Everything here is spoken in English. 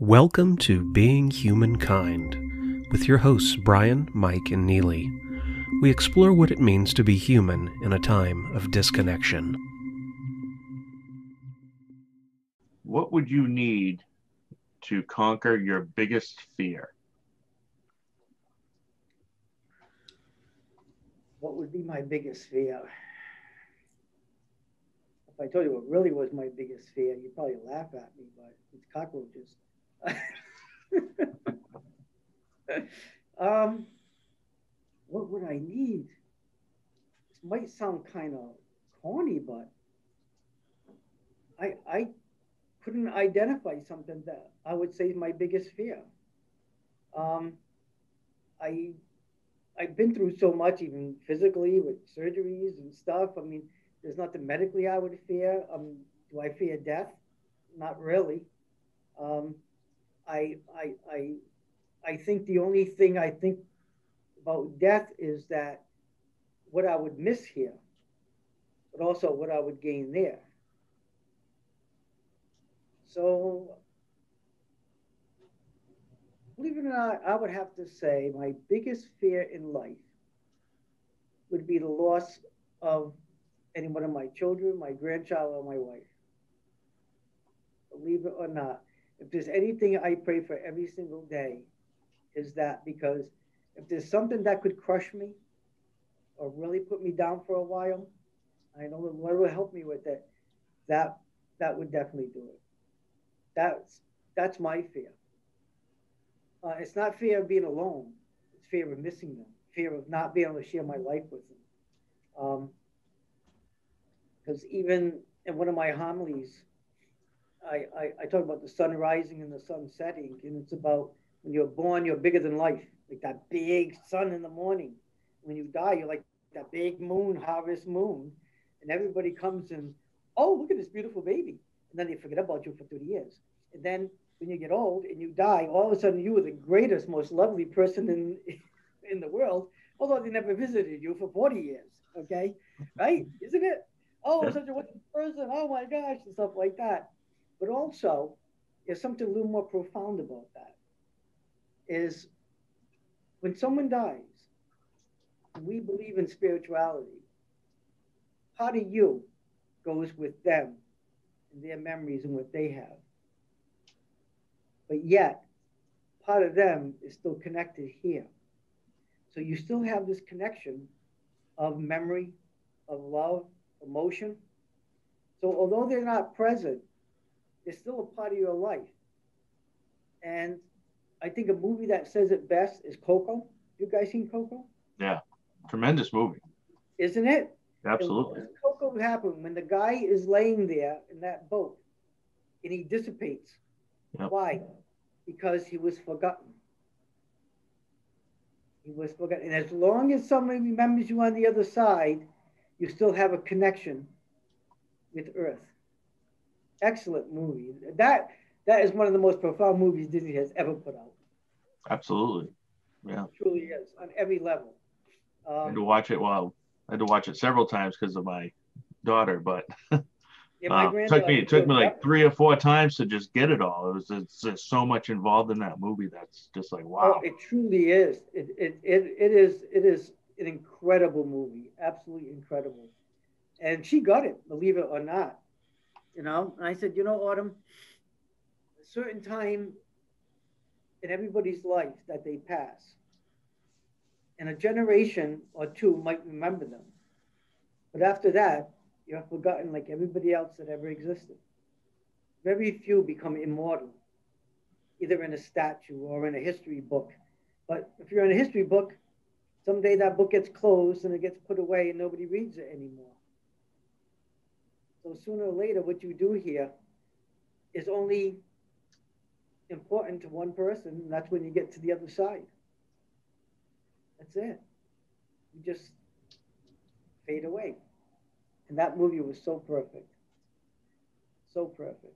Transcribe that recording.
Welcome to Being Humankind with your hosts Brian, Mike, and Neely. We explore what it means to be human in a time of disconnection. What would you need to conquer your biggest fear? What would be my biggest fear? If I told you what really was my biggest fear, you'd probably laugh at me, but it's cockroaches. um, what would I need? This might sound kind of corny, but I I couldn't identify something that I would say is my biggest fear. Um, I I've been through so much, even physically with surgeries and stuff. I mean, there's nothing medically I would fear. Um, do I fear death? Not really. Um, I, I, I, I think the only thing I think about death is that what I would miss here, but also what I would gain there. So, believe it or not, I would have to say my biggest fear in life would be the loss of any one of my children, my grandchild, or my wife. Believe it or not, if there's anything I pray for every single day, is that because if there's something that could crush me or really put me down for a while, I know the Lord will help me with it. That that would definitely do it. That's that's my fear. Uh, it's not fear of being alone. It's fear of missing them. Fear of not being able to share my life with them. Because um, even in one of my homilies, I, I, I talk about the sun rising and the sun setting, and it's about when you're born, you're bigger than life, like that big sun in the morning. When you die, you're like that big moon, harvest moon, and everybody comes and, oh, look at this beautiful baby. And then they forget about you for 30 years. And then when you get old and you die, all of a sudden you were the greatest, most lovely person in, in the world, although they never visited you for 40 years. Okay? Right? Isn't it? Oh, such a wonderful person. Oh my gosh, and stuff like that. But also, there's something a little more profound about that. Is when someone dies, we believe in spirituality. Part of you goes with them and their memories and what they have. But yet, part of them is still connected here. So you still have this connection of memory, of love, emotion. So although they're not present, is still a part of your life. And I think a movie that says it best is Coco. You guys seen Coco? Yeah, tremendous movie. Isn't it? Absolutely. Coco happened when the guy is laying there in that boat and he dissipates. Yep. Why? Because he was forgotten. He was forgotten. And as long as somebody remembers you on the other side, you still have a connection with Earth excellent movie. That that is one of the most profound movies Disney has ever put out. Absolutely, yeah, it truly is on every level. Um, I had to watch it. Well, I had to watch it several times because of my daughter, but. Yeah, uh, took me it took me like three or four times to just get it all. It was it's just so much involved in that movie that's just like wow. Oh, it truly is. It, it it it is it is an incredible movie, absolutely incredible. And she got it, believe it or not you know. And I said, you know, Autumn, a certain time in everybody's life that they pass, and a generation or two might remember them. But after that, you're forgotten like everybody else that ever existed. Very few become immortal, either in a statue or in a history book. But if you're in a history book, someday that book gets closed and it gets put away and nobody reads it anymore. So sooner or later, what you do here is only important to one person, and that's when you get to the other side. That's it. You just fade away. And that movie was so perfect. So perfect.